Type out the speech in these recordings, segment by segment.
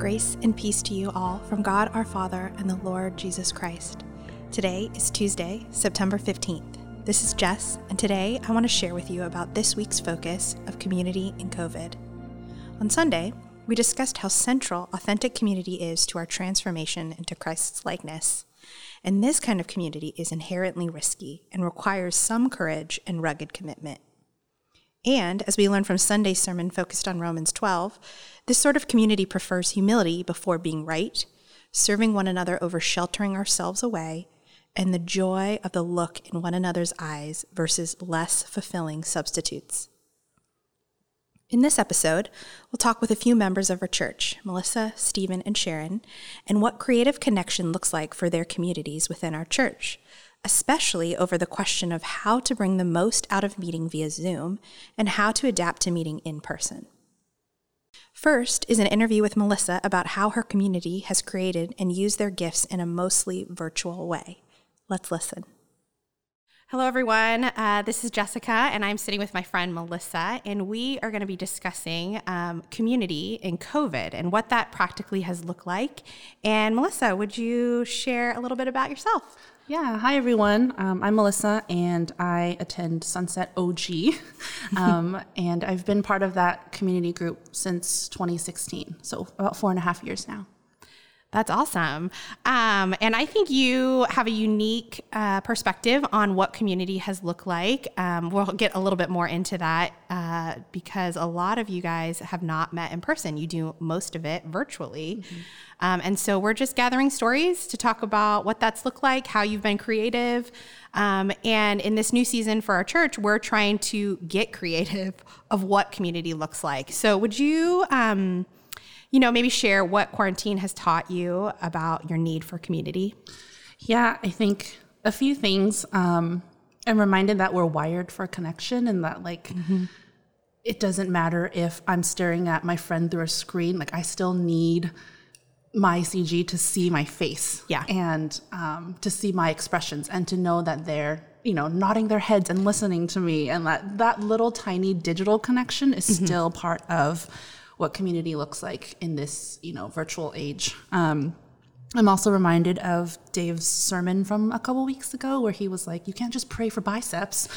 Grace and peace to you all from God our Father and the Lord Jesus Christ. Today is Tuesday, September 15th. This is Jess, and today I want to share with you about this week's focus of community in COVID. On Sunday, we discussed how central authentic community is to our transformation into Christ's likeness. And this kind of community is inherently risky and requires some courage and rugged commitment. And as we learned from Sunday's sermon focused on Romans 12, this sort of community prefers humility before being right, serving one another over sheltering ourselves away, and the joy of the look in one another's eyes versus less fulfilling substitutes. In this episode, we'll talk with a few members of our church, Melissa, Stephen, and Sharon, and what creative connection looks like for their communities within our church, especially over the question of how to bring the most out of meeting via Zoom and how to adapt to meeting in person. First is an interview with Melissa about how her community has created and used their gifts in a mostly virtual way. Let's listen. Hello, everyone. Uh, this is Jessica, and I'm sitting with my friend Melissa, and we are going to be discussing um, community in COVID and what that practically has looked like. And Melissa, would you share a little bit about yourself? Yeah, hi everyone. Um, I'm Melissa and I attend Sunset CG. Um, and I've been part of that community group since 2016, so about four and a half years now. That's awesome. Um, and I think you have a unique uh, perspective on what community has looked like. Um, we'll get a little bit more into that uh, because a lot of you guys have not met in person. You do most of it virtually. Mm-hmm. Um, and so we're just gathering stories to talk about what that's looked like, how you've been creative. Um, and in this new season for our church, we're trying to get creative of what community looks like. So would you? You know, maybe share what quarantine has taught you about your need for community. Yeah, I think a few things. Um, I'm reminded that we're wired for connection and that, like, mm-hmm. it doesn't matter if I'm staring at my friend through a screen, like, I still need my CG to see my face. Yeah. And um, to see my expressions and to know that they're you know nodding their heads and listening to me and that that little tiny digital connection is mm-hmm. still part of what community looks like in this, you know, virtual age. Um, I'm also reminded of Dave's sermon from a couple weeks ago where he was like, you can't just pray for biceps.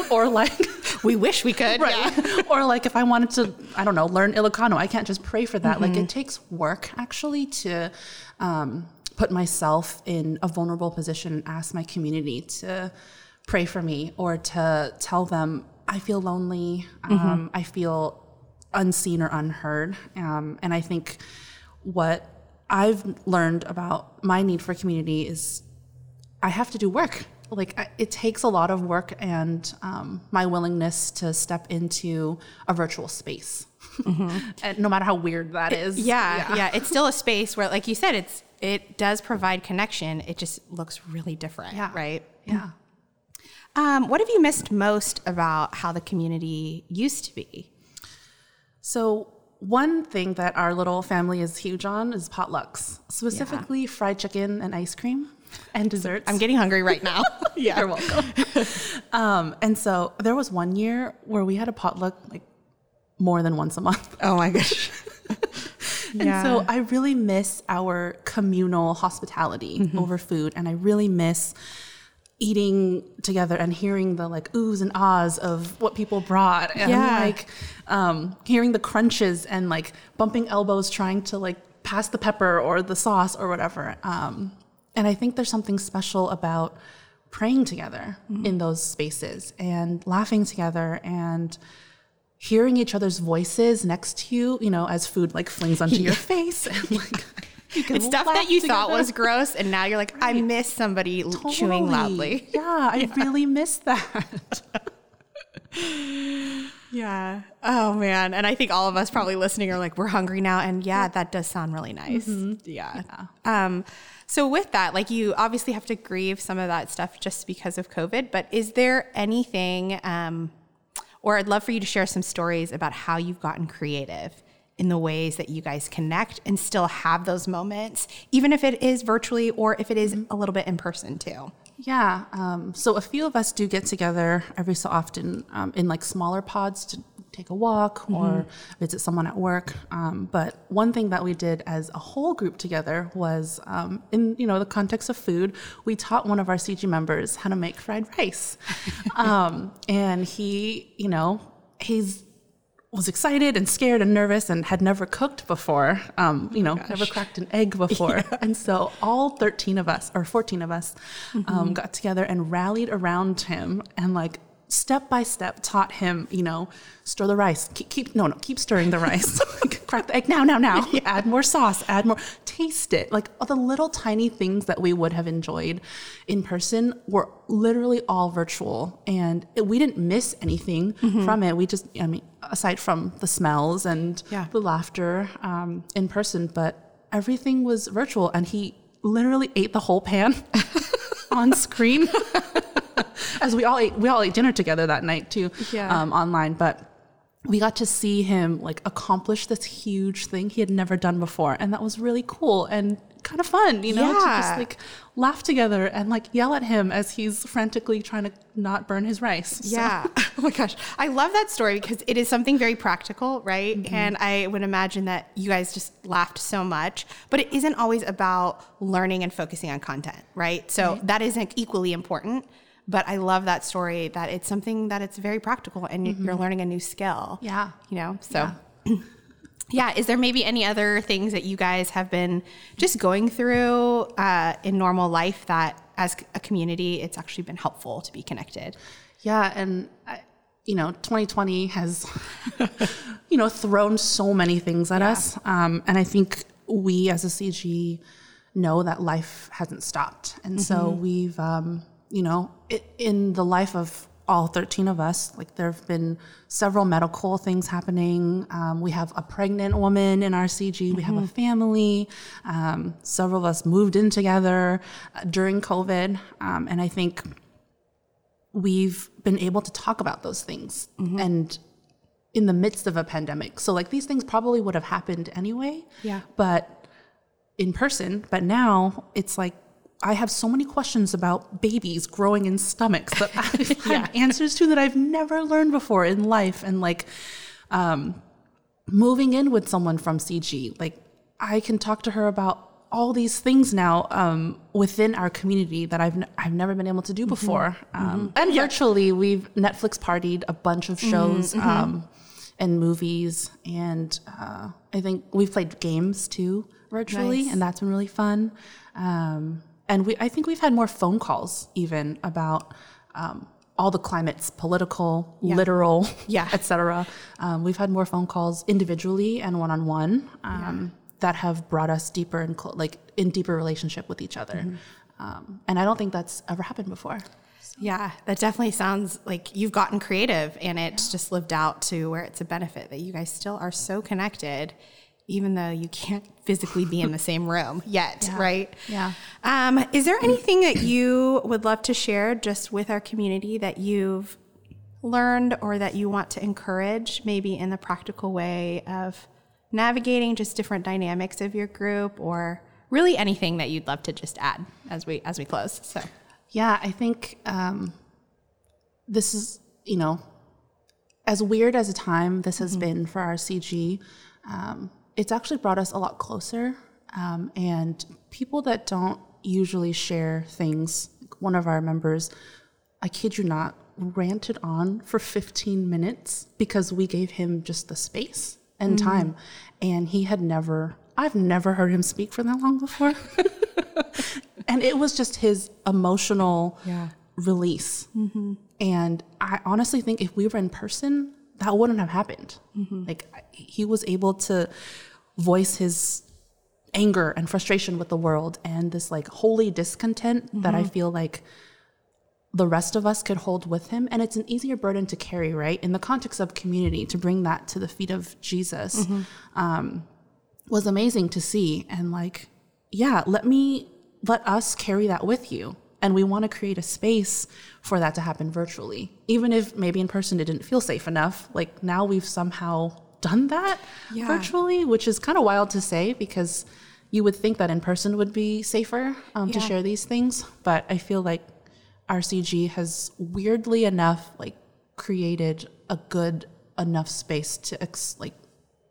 or like, we wish we could. Right. Yeah. or like, if I wanted to, I don't know, learn Ilocano, I can't just pray for that. Mm-hmm. Like, it takes work actually to um, put myself in a vulnerable position and ask my community to pray for me or to tell them, I feel lonely. Mm-hmm. Um, I feel unseen or unheard. Um, and I think what I've learned about my need for community is I have to do work. Like I, it takes a lot of work and um, my willingness to step into a virtual space, mm-hmm. no matter how weird that is. Yeah, yeah, yeah, It's still a space where, like you said, it's it does provide connection. It just looks really different. Yeah. Right. Yeah. Um, what have you missed most about how the community used to be? So, one thing that our little family is huge on is potlucks, specifically yeah. fried chicken and ice cream and desserts. I'm getting hungry right now. yeah, you're welcome. um, and so there was one year where we had a potluck like more than once a month. Oh my gosh. and yeah. so I really miss our communal hospitality mm-hmm. over food, and I really miss eating together and hearing the like oohs and ahs of what people brought and yeah. like um, hearing the crunches and like bumping elbows trying to like pass the pepper or the sauce or whatever um, and i think there's something special about praying together mm-hmm. in those spaces and laughing together and hearing each other's voices next to you you know as food like flings onto your face and like it's stuff that you together. thought was gross, and now you're like, right. I miss somebody totally. chewing loudly. Yeah, I yeah. really miss that. yeah. Oh man. And I think all of us probably listening are like, we're hungry now. And yeah, that does sound really nice. Mm-hmm. Yeah. yeah. Um, so with that, like you obviously have to grieve some of that stuff just because of COVID, but is there anything, um, or I'd love for you to share some stories about how you've gotten creative in the ways that you guys connect and still have those moments, even if it is virtually or if it is mm-hmm. a little bit in person too. Yeah. Um, so a few of us do get together every so often um, in like smaller pods to take a walk or visit someone at work. Um, but one thing that we did as a whole group together was, um, in you know the context of food, we taught one of our CG members how to make fried rice, um, and he, you know, he's was excited and scared and nervous and had never cooked before, um, you know, never cracked an egg before. Yeah. And so all 13 of us, or 14 of us, mm-hmm. um, got together and rallied around him and like step by step taught him, you know, stir the rice, keep, keep no, no, keep stirring the rice, crack the egg now, now, now, yeah. add more sauce, add more, taste it. Like all the little tiny things that we would have enjoyed in person were literally all virtual. And we didn't miss anything mm-hmm. from it. We just, I mean, aside from the smells and yeah. the laughter um, in person, but everything was virtual. And he literally ate the whole pan on screen. As we all ate, we all ate dinner together that night too, yeah. um, online. But we got to see him like accomplish this huge thing he had never done before, and that was really cool and kind of fun, you know, yeah. to just like laugh together and like yell at him as he's frantically trying to not burn his rice. So. Yeah. Oh my gosh. I love that story because it is something very practical, right? Mm-hmm. And I would imagine that you guys just laughed so much, but it isn't always about learning and focusing on content, right? So right. that isn't equally important but I love that story that it's something that it's very practical and mm-hmm. you're learning a new skill. Yeah. You know, so. Yeah. yeah. Is there maybe any other things that you guys have been just going through uh, in normal life that as a community, it's actually been helpful to be connected? Yeah. And, I, you know, 2020 has, you know, thrown so many things at yeah. us. Um, and I think we as a CG know that life hasn't stopped. And mm-hmm. so we've, um, you know, in the life of all 13 of us, like there have been several medical things happening. Um, we have a pregnant woman in our CG. We mm-hmm. have a mm-hmm. family. Um, several of us moved in together uh, during COVID. Um, and I think we've been able to talk about those things mm-hmm. and in the midst of a pandemic. So, like, these things probably would have happened anyway. Yeah. But in person. But now it's like I have so many questions about babies growing in stomachs that I've yeah. answers to that I've never learned before in life. And like um, moving in with someone from CG, like I can talk to her about all these things now um, within our community that I've n- I've never been able to do mm-hmm. before. Mm-hmm. Um, mm-hmm. And yeah. virtually, we've Netflix partied a bunch of shows mm-hmm. mm-hmm. um, and movies, and uh, I think we've played games too virtually, nice. and that's been really fun. Um, and we I think we've had more phone calls even about um, all the climates, political, yeah. literal, yeah. etc. Um, we've had more phone calls individually and one on one that have brought us deeper and cl- like in deeper relationship with each other. Mm-hmm. Um, and I don't think that's ever happened before. So. Yeah, that definitely sounds like you've gotten creative and it's yeah. just lived out to where it's a benefit that you guys still are so connected even though you can't physically be in the same room yet, yeah. right? Yeah. Um, is there anything that you would love to share just with our community that you've learned or that you want to encourage, maybe in the practical way of navigating just different dynamics of your group, or really anything that you'd love to just add as we as we close? So, yeah, I think um, this is you know as weird as a time this has mm-hmm. been for our CG. Um, it's actually brought us a lot closer. Um, and people that don't usually share things, one of our members, I kid you not, ranted on for 15 minutes because we gave him just the space and mm-hmm. time. And he had never, I've never heard him speak for that long before. and it was just his emotional yeah. release. Mm-hmm. And I honestly think if we were in person, that wouldn't have happened. Mm-hmm. Like he was able to voice his anger and frustration with the world and this like holy discontent mm-hmm. that I mm-hmm. feel like the rest of us could hold with him. And it's an easier burden to carry, right? In the context of community, to bring that to the feet of Jesus mm-hmm. um, was amazing to see. And like, yeah, let me, let us carry that with you. And we want to create a space for that to happen virtually. Even if maybe in person it didn't feel safe enough, like now we've somehow done that yeah. virtually, which is kind of wild to say because you would think that in person would be safer um, yeah. to share these things. But I feel like RCG has weirdly enough like created a good enough space to ex- like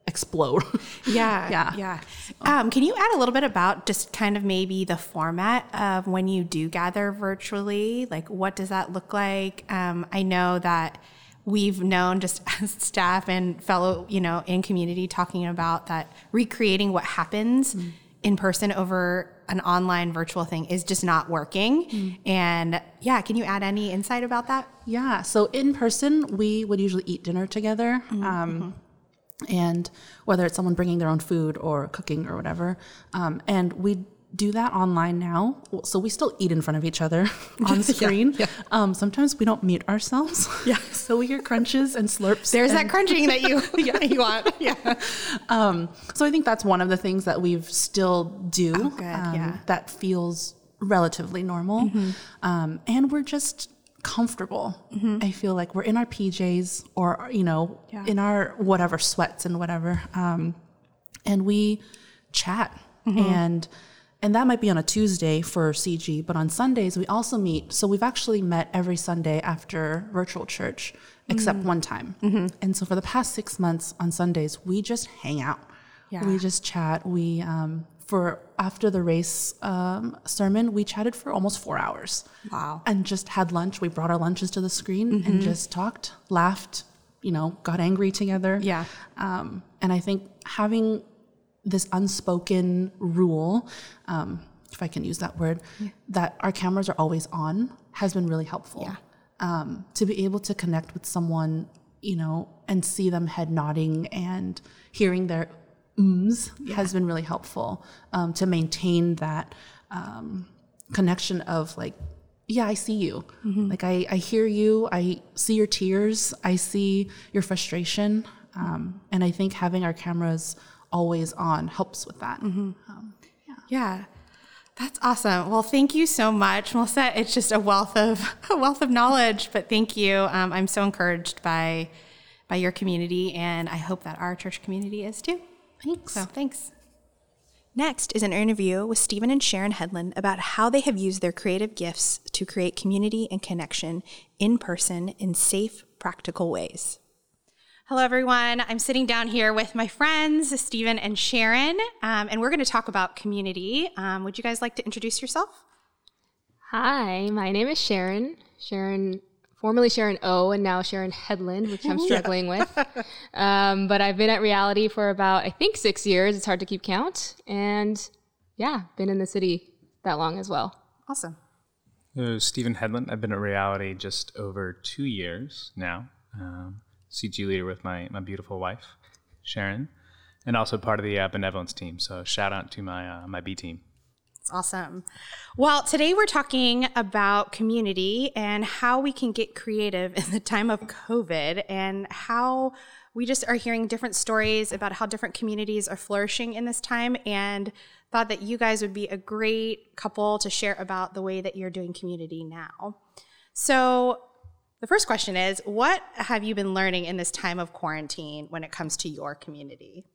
explode. Yeah. Yeah. Yeah. Um, can you add a little bit about just kind of maybe the format of when you do gather virtually? Like, what does that look like? Um, I know that we've known just as staff and fellow, you know, in community talking about that recreating what happens in person over an online virtual thing is just not working. And yeah, can you add any insight about that? Yeah. So in person, we would usually eat dinner together. Um, and whether it's someone bringing their own food or cooking or whatever. Um, and we do that online now. So we still eat in front of each other on screen. Um, sometimes we don't mute ourselves. Yeah. so we hear crunches and slurps. There's and- that crunching that you, you want. Yeah. Um, so I think that's one of the things that we've still do Oh, good, um, yeah. that feels relatively normal. Um, and we're just comfortable. I feel like we're in our PJs or, you know, Yeah. in our whatever sweats and whatever. Um, and we chat and and that might be on a Tuesday for CG, but on Sundays we also meet. So we've actually met every Sunday after virtual church, except one time. And so for the past six months on Sundays, we just hang out. Yeah. We just chat. We um, for after the race um, sermon, we chatted for almost four hours. Wow. And just had lunch. We brought our lunches to the screen and just talked, laughed, you know, got angry together. Yeah. Um, and I think having this unspoken rule, um, if I can use that word, that our cameras are always on has been really helpful. Yeah. Um, to be able to connect with someone, you know, and see them head nodding and hearing their ums has been really helpful um, to maintain that um, connection of like, yeah, I see you. Like I, I hear you. I see your tears. I see your frustration. Um, and I think having our cameras always on helps with that. Yeah. That's awesome. Well, thank you so much, Melissa. It's just a wealth of a wealth of knowledge. But thank you. Um, I'm so encouraged by by your community, and I hope that our church community is too. Thanks. So thanks. Next is an interview with Stephen and Sharon Headland about how they have used their creative gifts to create community and connection in person in safe, practical ways. Hello, everyone. I'm sitting down here with my friends, Stephen and Sharon, um, and we're going to talk about community. Um, would you guys like to introduce yourself? Hi, my name is Sharon. Sharon, formerly Sharon O, and now Sharon Headland, which I'm struggling with. Um, but I've been at reality for about, I think, six years. It's hard to keep count. And yeah, been in the city that long as well. Awesome. Uh, Stephen Headland. I've been at reality just over two years now. Um, CG leader with my, my beautiful wife, Sharon, and also part of the uh, benevolence team. So shout out to my uh, my B team. It's awesome. Well, today we're talking about community and how we can get creative in the time of COVID and how we just are hearing different stories about how different communities are flourishing in this time and thought that you guys would be a great couple to share about the way that you're doing community now. So, the first question is what have you been learning in this time of quarantine when it comes to your community?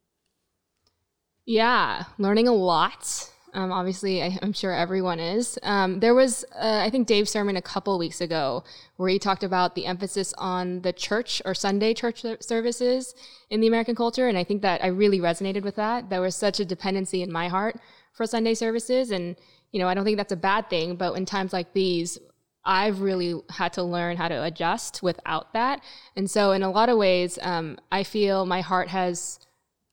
Yeah, learning a lot. Um, obviously, I, I'm sure everyone is. Um, there was, uh, I think, Dave's sermon a couple weeks ago where he talked about the emphasis on the church or Sunday church services in the American culture. And I think that I really resonated with that. There was such a dependency in my heart for Sunday services. And, you know, I don't think that's a bad thing, but in times like these, I've really had to learn how to adjust without that. And so, in a lot of ways, um, I feel my heart has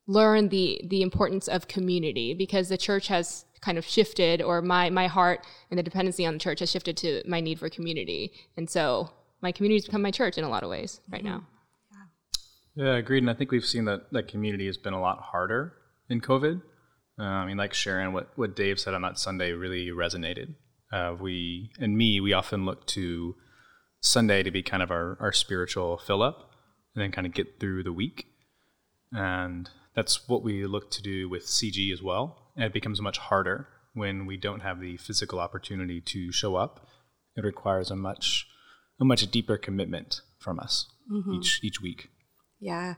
learned the the importance of community because the church has kind of shifted, or my my heart and the dependency on the church has shifted to my need for community. And so, my community has become my church in a lot of ways right now. Yeah, agreed. And I think we've seen that that community has been a lot harder in COVID. Uh, I mean, like Sharon, what what Dave said on that Sunday really resonated. Uh, we and me, we often look to Sunday to be kind of our, our spiritual fill up, and then kind of get through the week. And that's what we look to do with CG as well. And it becomes much harder when we don't have the physical opportunity to show up. It requires a much a much deeper commitment from us each each week. Yeah.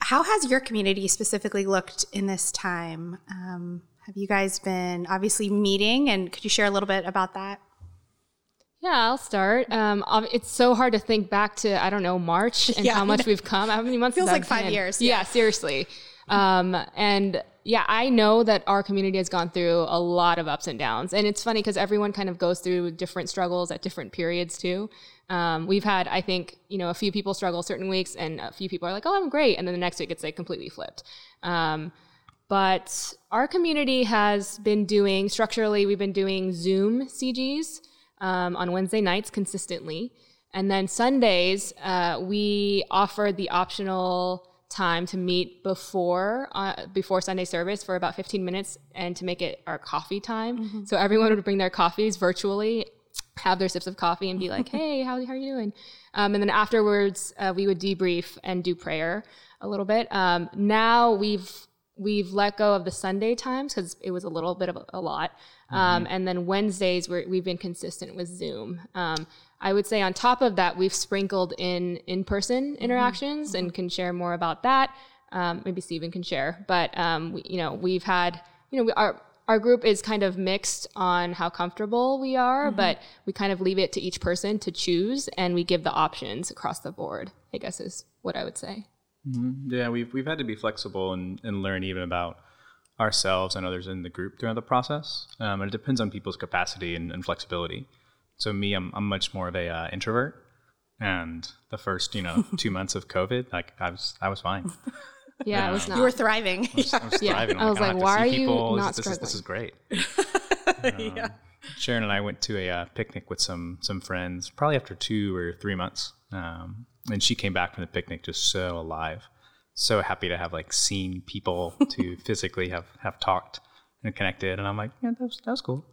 How has your community specifically looked in this time? Um, have you guys been obviously meeting, and could you share a little bit about that? Yeah, I'll start. Um, it's so hard to think back to I don't know March and yeah, how much we've come. How many months? Feels like five years. Yeah, yeah seriously. Um, and yeah, I know that our community has gone through a lot of ups and downs, and it's funny because everyone kind of goes through different struggles at different periods too. Um, we've had, I think, you know, a few people struggle certain weeks, and a few people are like, "Oh, I'm great," and then the next week it's like completely flipped. Um, but our community has been doing structurally, we've been doing Zoom CGs um, on Wednesday nights consistently. And then Sundays, uh, we offered the optional time to meet before uh, before Sunday service for about 15 minutes and to make it our coffee time. Mm-hmm. So everyone would bring their coffees virtually, have their sips of coffee, and be like, "Hey, how, how are you doing?" Um, and then afterwards, uh, we would debrief and do prayer a little bit. Um, now we've we've let go of the Sunday times because it was a little bit of a, a lot. Um, mm-hmm. And then Wednesdays, we have been consistent with Zoom. Um, I would say on top of that, we've sprinkled in in-person mm-hmm. interactions mm-hmm. and can share more about that. Um, maybe Stephen can share, but um, we, you know, we've had, you know, we, our our group is kind of mixed on how comfortable we are, mm-hmm. but we kind of leave it to each person to choose, and we give the options across the board. I guess is what I would say. Mm-hmm. Yeah, we've we've had to be flexible and, and learn even about ourselves and others in the group throughout the process. Um, and it depends on people's capacity and, and, flexibility. So me, I'm, I'm much more of a uh, introvert. And the first, you know, two months of COVID, like I was, I was fine. Yeah, I was not. You were thriving. I was, I was yeah. thriving. I was like, why are you not this, this, is, this is great. um, yeah. Sharon and I went to a uh, picnic with some some friends, probably after two or three months, um, and she came back from the picnic just so alive so happy to have like seen people to physically have have talked and connected and i'm like yeah that was, that was cool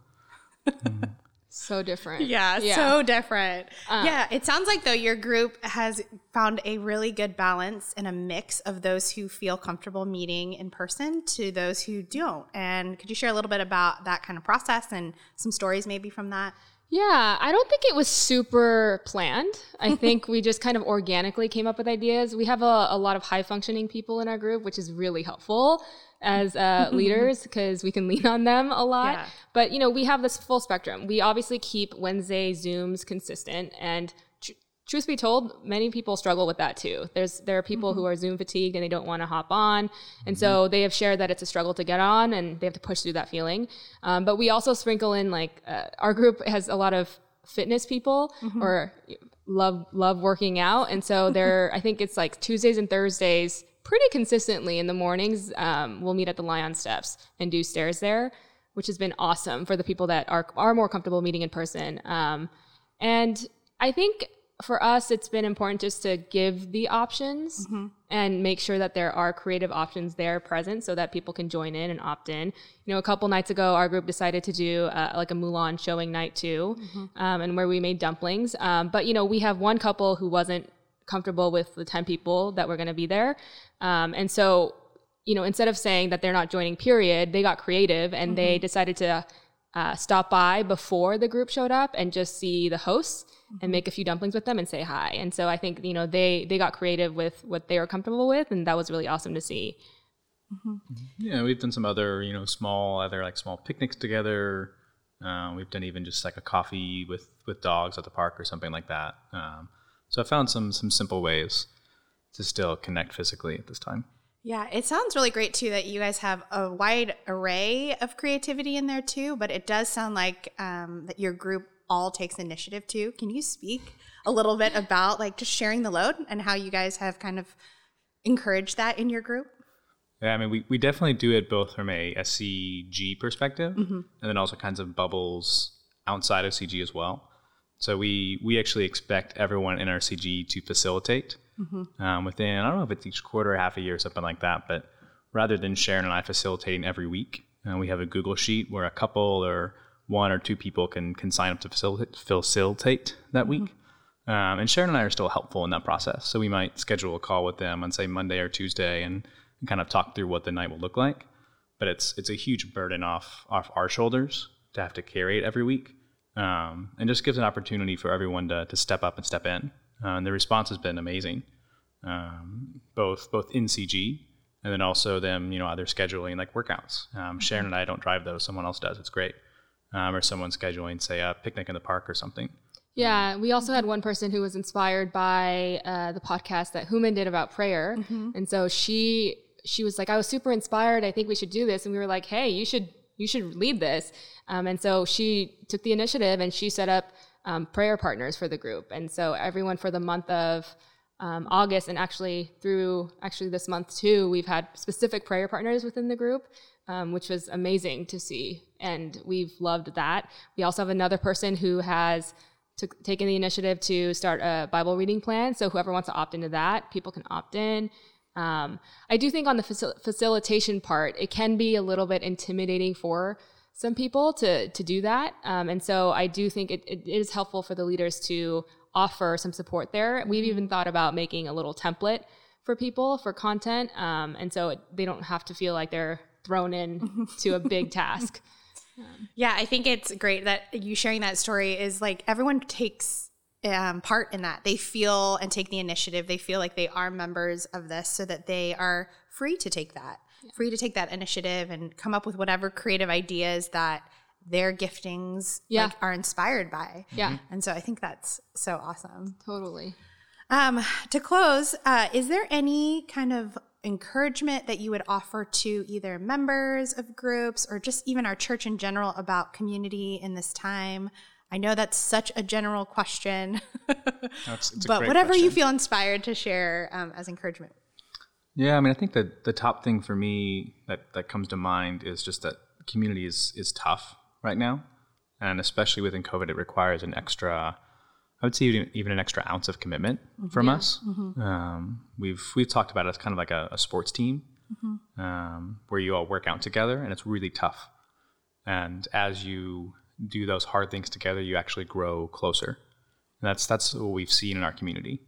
mm. So different. Yeah, yeah, so different. Uh, yeah it sounds like though your group has found a really good balance and a mix of those who feel comfortable meeting in person to those who don't. And could you share a little bit about that kind of process and some stories maybe from that? Yeah, I don't think it was super planned. I think we just kind of organically came up with ideas. We have a, a lot of high functioning people in our group, which is really helpful as uh, leaders because we can lean on them a lot. Yeah. But you know, we have this full spectrum. We obviously keep Wednesday Zooms consistent and truth be told, many people struggle with that too. There's there are people mm-hmm. who are Zoom fatigued and they don't want to hop on, and mm-hmm. so they have shared that it's a struggle to get on, and they have to push through that feeling. Um, but we also sprinkle in like uh, our group has a lot of fitness people mm-hmm. or love love working out, and so there I think it's like Tuesdays and Thursdays pretty consistently in the mornings. Um, we'll meet at the Lyon Steps and do stairs there, which has been awesome for the people that are are more comfortable meeting in person. Um, and I think for us, it's been important just to give the options mm-hmm. and make sure that there are creative options there present so that people can join in and opt in. You know, a couple nights ago, our group decided to do uh, like a Mulan showing night too, mm-hmm. um, and where we made dumplings. Um, but, you know, we have one couple who wasn't comfortable with the 10 people that were going to be there. Um, and so, you know, instead of saying that they're not joining, period, they got creative and mm-hmm. they decided to uh, stop by before the group showed up and just see the hosts mm-hmm. and make a few dumplings with them and say hi. And so I think you know they they got creative with what they were comfortable with, and that was really awesome to see. Mm-hmm. Yeah, we've done some other you know small other like small picnics together. Uh, we've done even just like a coffee with with dogs at the park or something like that. Um, so I found some some simple ways to still connect physically at this time. Yeah, it sounds really great too that you guys have a wide array of creativity in there too. But it does sound like um, that your group all takes initiative too. Can you speak a little bit about like just sharing the load and how you guys have kind of encouraged that in your group? Yeah, I mean, we, we definitely do it both from a SCG perspective mm-hmm. and then also kinds of bubbles outside of CG as well. So we we actually expect everyone in our CG to facilitate mm-hmm. um, within I don't know if it's each quarter or half a year or something like that, but rather than Sharon and I facilitating every week, uh, we have a Google sheet where a couple or one or two people can can sign up to facilitate, facilitate that mm-hmm. week. Um, and Sharon and I are still helpful in that process. So we might schedule a call with them on say Monday or Tuesday and, and kind of talk through what the night will look like. But it's it's a huge burden off off our shoulders to have to carry it every week, um, and just gives an opportunity for everyone to to step up and step in. Uh, and the response has been amazing, um, both both in CG and then also them you know either scheduling like workouts. Um, Sharon and I don't drive those; someone else does. It's great um, or someone scheduling, say, a picnic in the park or something. Yeah, we also had one person who was inspired by uh, the podcast that Human did about prayer, Mm-hmm. and so she she was like, "I was super inspired. I think we should do this." And we were like, "Hey, you should you should lead this." Um, and so she took the initiative and she set up um, prayer partners for the group. And so everyone for the month of um, August and actually through actually this month too, we've had specific prayer partners within the group, um, which was amazing to see, and we've loved that. We also have another person who has took, taken the initiative to start a Bible reading plan. So whoever wants to opt into that, people can opt in. Um, I do think on the facil- facilitation part, it can be a little bit intimidating for some people to to do that, um, and so I do think it, it is helpful for the leaders to offer some support there. We've even thought about making a little template for people for content, um, and so it, they don't have to feel like they're thrown in to a big task. Yeah, I think it's great that you sharing that story is like everyone takes um, part in that. They feel and take the initiative. They feel like they are members of this so that they are free to take that, free to take that initiative and come up with whatever creative ideas that their giftings Yeah. like, are inspired by. Yeah, And so I think that's so awesome. totally. Um, to close, uh, is there any kind of encouragement that you would offer to either members of groups or just even our church in general about community in this time? I know that's such a general question, it's but whatever you feel inspired to share um, as encouragement. Yeah, I mean, I think that the top thing for me that, that comes to mind is just that community is, is tough right now. And especially within COVID, it requires an extra, I would say even, even an extra ounce of commitment from us. Um, we've, we've talked about it as kind of like a, a sports team um, where you all work out together and it's really tough. And as you do those hard things together, you actually grow closer. And that's, that's what we've seen in our community.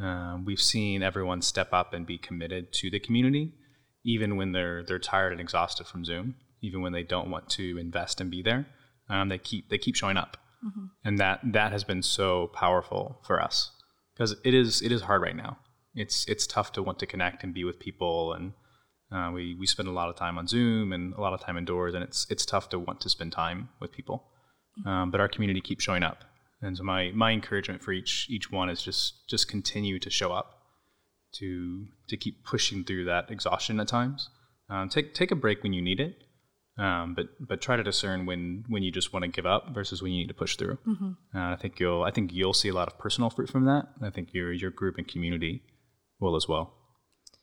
Um, we've seen everyone step up and be committed to the community, even when they're they're tired and exhausted from Zoom, even when they don't want to invest and be there. Um, they keep they keep showing up, and that that has been so powerful for us because it is it is hard right now. It's it's tough to want to connect and be with people, and uh, we we spend a lot of time on Zoom and a lot of time indoors, and it's it's tough to want to spend time with people. Um, but our community keeps showing up, and so my my encouragement for each each one is just just continue to show up, to to keep pushing through that exhaustion at times. Um, take take a break when you need it, um, but but try to discern when when you just want to give up versus when you need to push through. Uh, I think you'll I think you'll see a lot of personal fruit from that. I think your your group and community will as well.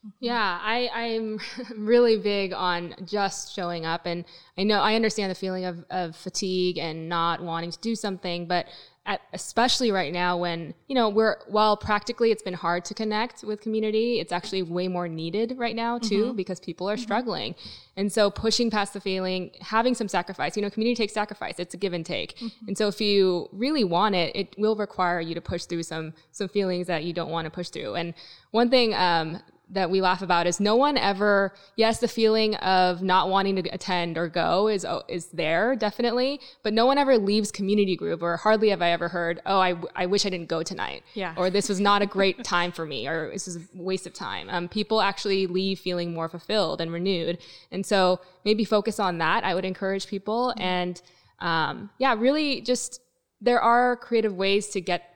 Mm-hmm. Yeah, I, I'm really big on just showing up. And I know I understand the feeling of, of fatigue and not wanting to do something, but at, especially right now when, you know, we're, while practically it's been hard to connect with community, it's actually way more needed right now too, mm-hmm. because people are mm-hmm. struggling. And so pushing past the feeling, having some sacrifice, you know, community takes sacrifice. It's a give and take. And so if you really want it, it will require you to push through some, some feelings that you don't want to push through. And one thing, um, that we laugh about is no one ever yes the feeling of not wanting to attend or go is oh, is there definitely but no one ever leaves community group or hardly have i ever heard oh i, I wish i didn't go tonight. Yeah. or this was not a great time for me or this is a waste of time. Um, people actually leave feeling more fulfilled and renewed. And so maybe focus on that. I would encourage people and um, yeah really just there are creative ways to get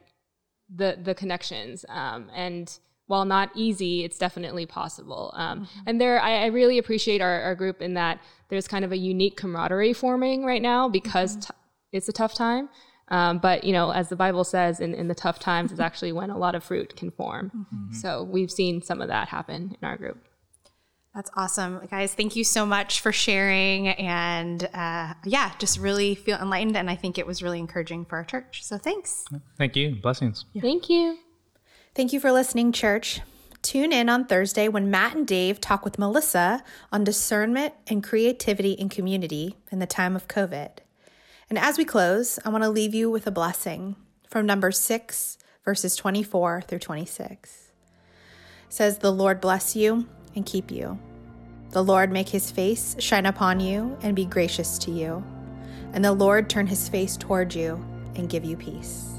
the the connections um, and while not easy it's definitely possible um, and there I, I really appreciate our, our group in that there's kind of a unique camaraderie forming right now because t- it's a tough time um, but you know as the bible says in, in the tough times is actually when a lot of fruit can form so we've seen some of that happen in our group That's awesome. Guys, thank you so much for sharing. And uh, yeah, just really feel enlightened. And I think it was really encouraging for our church. So thanks. Thank you. Blessings. thank you Thank you for listening, church. Tune in on Thursday when Matt and Dave talk with Melissa on discernment and creativity in community in the time of COVID. And as we close, I want to leave you with a blessing from number 6, verses 24 through 26. It says, The Lord bless you and keep you. The Lord make his face shine upon you and be gracious to you. And the Lord turn his face toward you and give you peace.